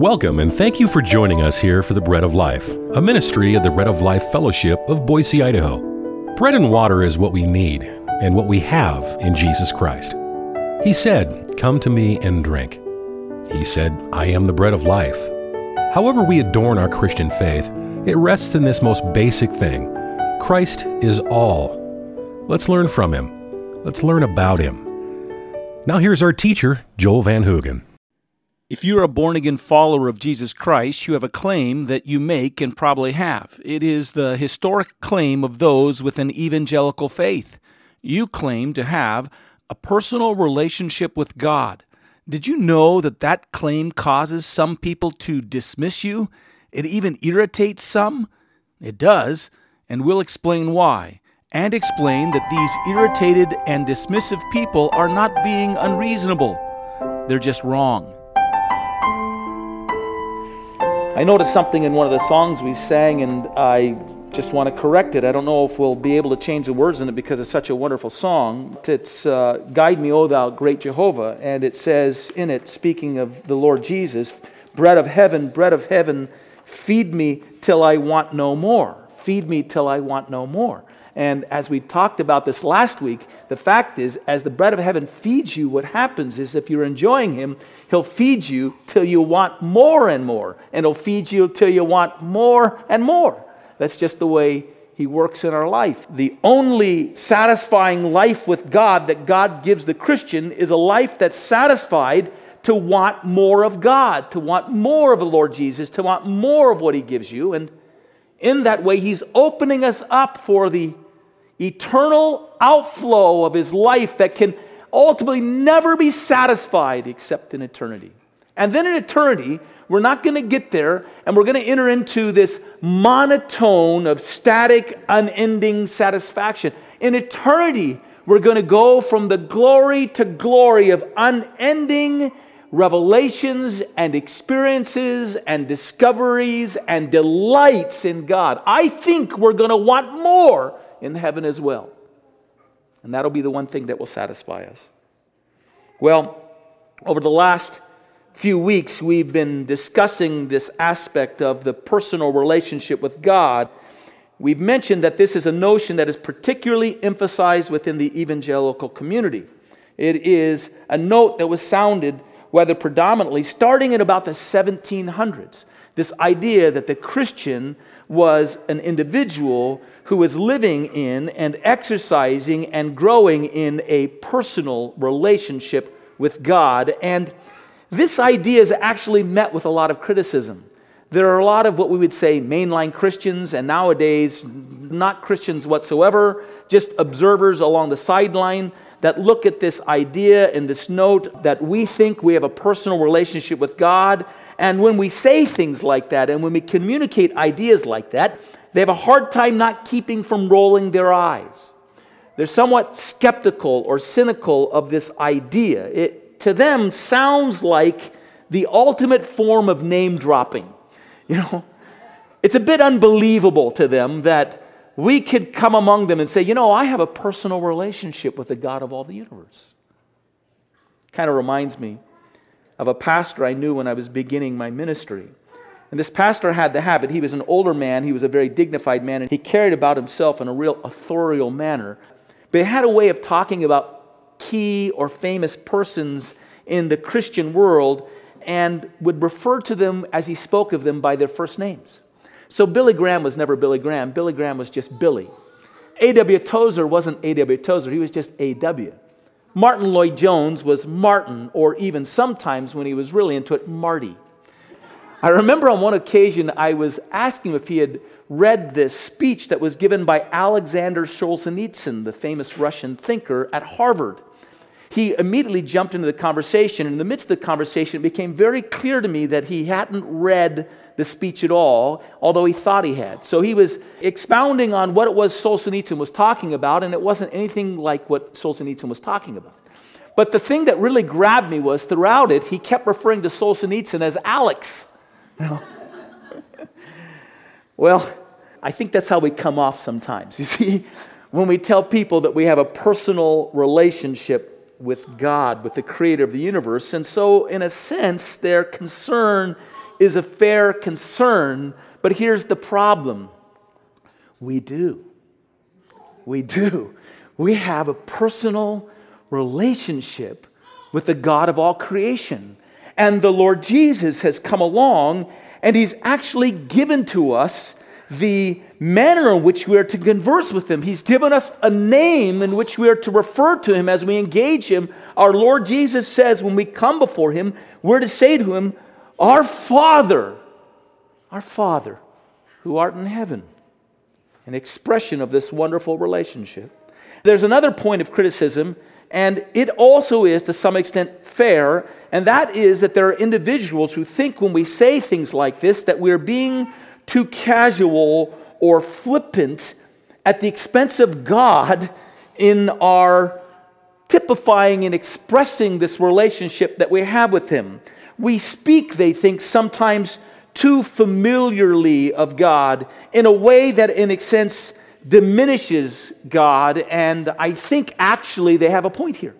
Welcome and thank you for joining us here for the Bread of Life, a ministry of the Bread of Life Fellowship of Boise, Idaho. Bread and water is what we need and what we have in Jesus Christ. He said, Come to me and drink. He said, I am the bread of life. However, we adorn our Christian faith, it rests in this most basic thing Christ is all. Let's learn from him. Let's learn about him. Now, here's our teacher, Joel Van Hoogen. If you're a born again follower of Jesus Christ, you have a claim that you make and probably have. It is the historic claim of those with an evangelical faith. You claim to have a personal relationship with God. Did you know that that claim causes some people to dismiss you? It even irritates some? It does, and we'll explain why, and explain that these irritated and dismissive people are not being unreasonable. They're just wrong. I noticed something in one of the songs we sang, and I just want to correct it. I don't know if we'll be able to change the words in it because it's such a wonderful song. It's uh, Guide Me, O Thou Great Jehovah, and it says in it, speaking of the Lord Jesus, Bread of heaven, bread of heaven, feed me till I want no more. Feed me till I want no more. And as we talked about this last week, the fact is, as the bread of heaven feeds you, what happens is if you're enjoying Him, He'll feed you till you want more and more. And He'll feed you till you want more and more. That's just the way He works in our life. The only satisfying life with God that God gives the Christian is a life that's satisfied to want more of God, to want more of the Lord Jesus, to want more of what He gives you. And in that way, He's opening us up for the eternal outflow of His life that can ultimately never be satisfied except in eternity. And then in eternity, we're not going to get there and we're going to enter into this monotone of static, unending satisfaction. In eternity, we're going to go from the glory to glory of unending revelations and experiences and discoveries and delights in God. I think we're going to want more in heaven as well. And that'll be the one thing that will satisfy us. Well, over the last few weeks, we've been discussing this aspect of the personal relationship with God. We've mentioned that this is a notion that is particularly emphasized within the evangelical community. It is a note that was sounded whether predominantly starting in about the 1700s. This idea that the Christian was an individual who was living in and exercising and growing in a personal relationship with God. And this idea is actually met with a lot of criticism. There are a lot of what we would say mainline Christians, and nowadays, not Christians whatsoever, just observers along the sideline that look at this idea and this note that we think we have a personal relationship with God. And when we say things like that and when we communicate ideas like that, they have a hard time not keeping from rolling their eyes. They're somewhat skeptical or cynical of this idea. It, to them, sounds like the ultimate form of name dropping. You know, it's a bit unbelievable to them that we could come among them and say, you know, I have a personal relationship with the God of all the universe. Kind of reminds me of a pastor I knew when I was beginning my ministry. And this pastor had the habit, he was an older man, he was a very dignified man, and he carried about himself in a real authorial manner. But he had a way of talking about key or famous persons in the Christian world and would refer to them as he spoke of them by their first names. So Billy Graham was never Billy Graham. Billy Graham was just Billy. A.W. Tozer wasn't A.W. Tozer, he was just A.W. Martyn Lloyd-Jones was Martin, or even sometimes when he was really into it, Marty. I remember on one occasion I was asking if he had read this speech that was given by Alexander Solzhenitsyn, the famous Russian thinker at Harvard. He immediately jumped into the conversation. And in the midst of the conversation, it became very clear to me that he hadn't read the speech at all, although he thought he had. So he was expounding on what it was Solzhenitsyn was talking about, and it wasn't anything like what Solzhenitsyn was talking about. But the thing that really grabbed me was throughout it, he kept referring to Solzhenitsyn as Alex. well, I think that's how we come off sometimes. You see, when we tell people that we have a personal relationship with God, with the creator of the universe. And so, in a sense, their concern is a fair concern, but here's the problem we do. We do. We have a personal relationship with the God of all creation. And the Lord Jesus has come along and he's actually given to us the manner in which we are to converse with him. He's given us a name in which we are to refer to him as we engage him. Our Lord Jesus says when we come before him, we're to say to him, Our Father, our Father, who art in heaven. An expression of this wonderful relationship. There's another point of criticism, and it also is to some extent fair, and that is that there are individuals who think when we say things like this that we're being too casual or flippant at the expense of God in our typifying and expressing this relationship that we have with Him. We speak, they think, sometimes too familiarly of God in a way that, in a sense, diminishes God. And I think actually they have a point here.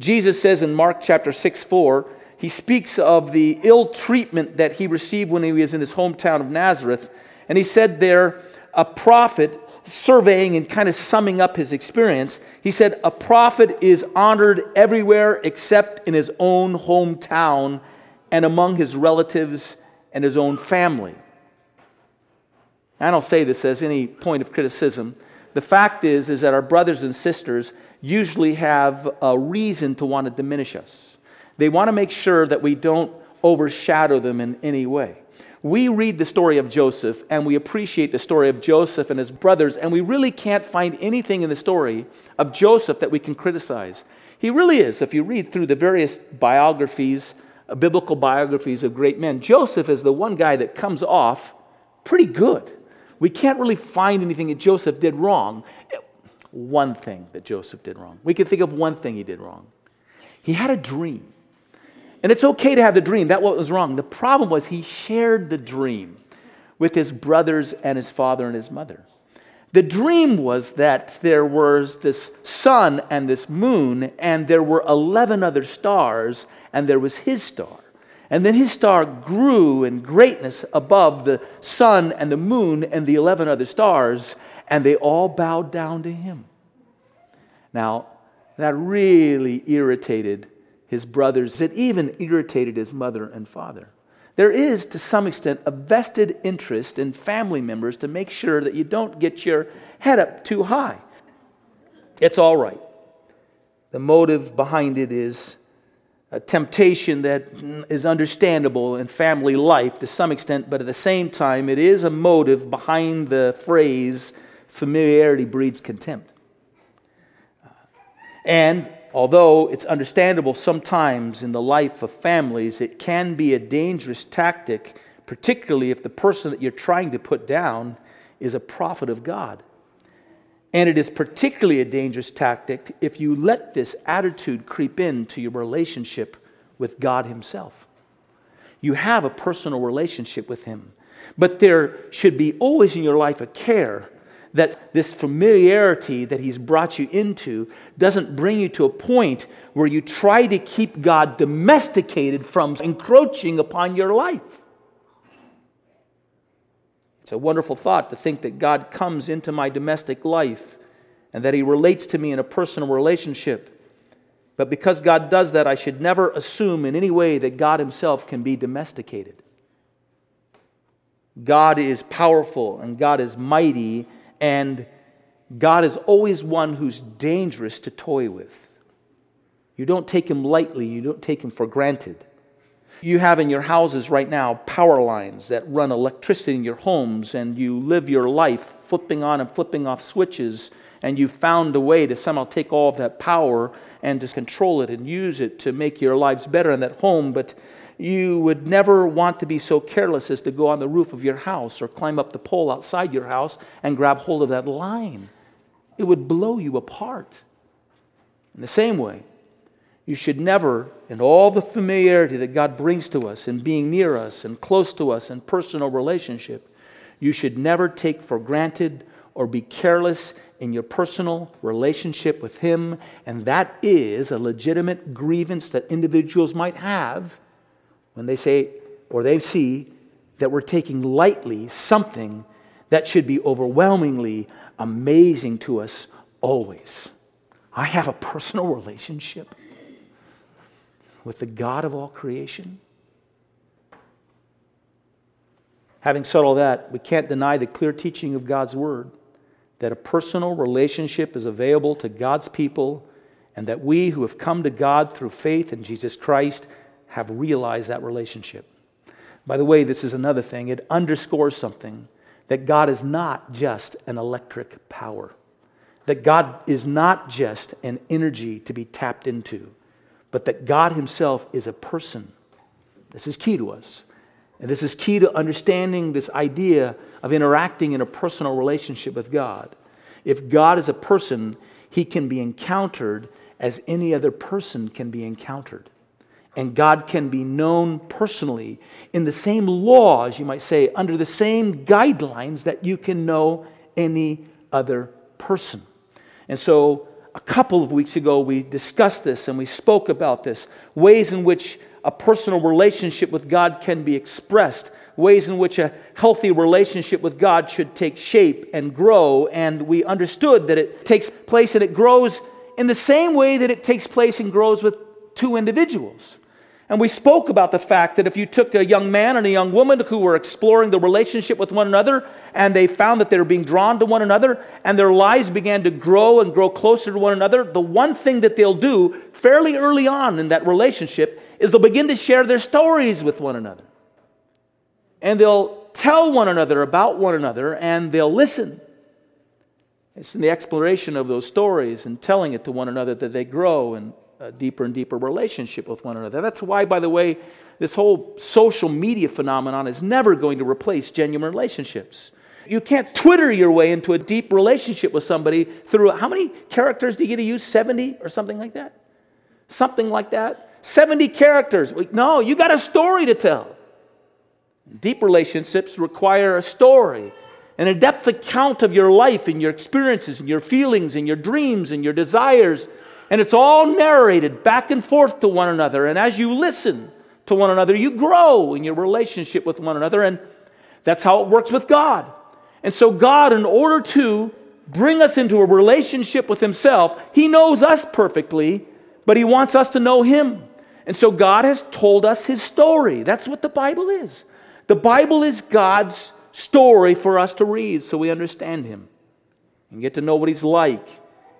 Jesus says in Mark chapter 6 4, he speaks of the ill treatment that he received when he was in his hometown of Nazareth. And he said there, a prophet, surveying and kind of summing up his experience, he said, A prophet is honored everywhere except in his own hometown and among his relatives and his own family. I don't say this as any point of criticism. The fact is, is that our brothers and sisters usually have a reason to want to diminish us. They want to make sure that we don't overshadow them in any way. We read the story of Joseph and we appreciate the story of Joseph and his brothers, and we really can't find anything in the story of Joseph that we can criticize. He really is. If you read through the various biographies, uh, biblical biographies of great men, Joseph is the one guy that comes off pretty good. We can't really find anything that Joseph did wrong. One thing that Joseph did wrong. We can think of one thing he did wrong. He had a dream. And it's okay to have the dream. That was wrong. The problem was he shared the dream with his brothers and his father and his mother. The dream was that there was this sun and this moon, and there were 11 other stars, and there was his star. And then his star grew in greatness above the sun and the moon and the 11 other stars, and they all bowed down to him. Now, that really irritated his brothers. It even irritated his mother and father. There is, to some extent, a vested interest in family members to make sure that you don't get your head up too high. It's all right. The motive behind it is a temptation that is understandable in family life to some extent, but at the same time, it is a motive behind the phrase familiarity breeds contempt. And although it's understandable sometimes in the life of families, it can be a dangerous tactic, particularly if the person that you're trying to put down is a prophet of God. And it is particularly a dangerous tactic if you let this attitude creep into your relationship with God Himself. You have a personal relationship with Him, but there should be always in your life a care that this familiarity that He's brought you into doesn't bring you to a point where you try to keep God domesticated from encroaching upon your life. It's a wonderful thought to think that God comes into my domestic life and that He relates to me in a personal relationship. But because God does that, I should never assume in any way that God Himself can be domesticated. God is powerful and God is mighty, and God is always one who's dangerous to toy with. You don't take Him lightly, you don't take Him for granted. You have in your houses right now power lines that run electricity in your homes, and you live your life flipping on and flipping off switches, and you found a way to somehow take all of that power and to control it and use it to make your lives better in that home. But you would never want to be so careless as to go on the roof of your house or climb up the pole outside your house and grab hold of that line. It would blow you apart. In the same way, you should never, in all the familiarity that God brings to us in being near us and close to us in personal relationship, you should never take for granted or be careless in your personal relationship with Him. And that is a legitimate grievance that individuals might have when they say, or they see that we're taking lightly something that should be overwhelmingly amazing to us always. I have a personal relationship with the God of all creation. Having said all that, we can't deny the clear teaching of God's Word that a personal relationship is available to God's people, and that we who have come to God through faith in Jesus Christ have realized that relationship. By the way, this is another thing. It underscores something that God is not just an electric power, that God is not just an energy to be tapped into, but that God Himself is a person. This is key to us. And this is key to understanding this idea of interacting in a personal relationship with God. If God is a person, he can be encountered as any other person can be encountered. And God can be known personally in the same laws, you might say, under the same guidelines that you can know any other person. And so, a couple of weeks ago, we discussed this and we spoke about this ways in which a personal relationship with God can be expressed, ways in which a healthy relationship with God should take shape and grow. And we understood that it takes place and it grows in the same way that it takes place and grows with two individuals. And we spoke about the fact that if you took a young man and a young woman who were exploring the relationship with one another and they found that they were being drawn to one another and their lives began to grow and grow closer to one another, the one thing that they'll do fairly early on in that relationship is they'll begin to share their stories with one another. And they'll tell one another about one another and they'll listen. It's in the exploration of those stories and telling it to one another that they grow in a deeper and deeper relationship with one another. That's why, by the way, this whole social media phenomenon is never going to replace genuine relationships. You can't Twitter your way into a deep relationship with somebody through how many characters do you get to use? 70 or something like that? Something like that. 70 characters. No, you got a story to tell. Deep relationships require a story and a depth account of your life and your experiences and your feelings and your dreams and your desires. And it's all narrated back and forth to one another. And as you listen to one another, you grow in your relationship with one another. And that's how it works with God. And so, God, in order to bring us into a relationship with Himself, He knows us perfectly, but He wants us to know Him. And so God has told us his story. That's what the Bible is. The Bible is God's story for us to read so we understand him and get to know what he's like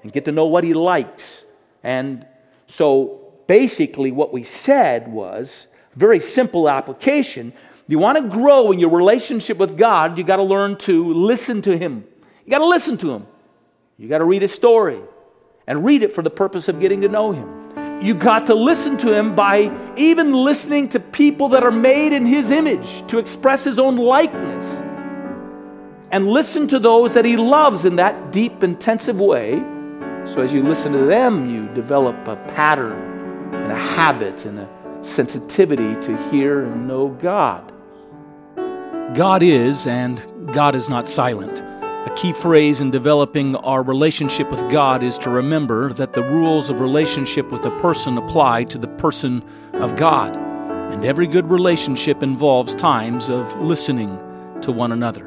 and get to know what he likes. And so basically, what we said was very simple application. You want to grow in your relationship with God, you got to learn to listen to him. You got to listen to him. You got to read his story and read it for the purpose of getting to know him you got to listen to him by even listening to people that are made in his image to express his own likeness. And listen to those that he loves in that deep, intensive way. So as you listen to them, you develop a pattern and a habit and a sensitivity to hear and know God. God is, and God is not silent. A key phrase in developing our relationship with God is to remember that the rules of relationship with a person apply to the person of God. And every good relationship involves times of listening to one another.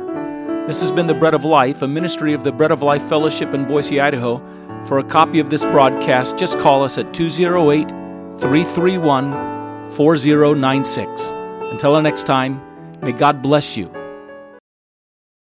This has been the Bread of Life, a ministry of the Bread of Life Fellowship in Boise, Idaho. For a copy of this broadcast, just call us at 208 331 4096. Until next time, may God bless you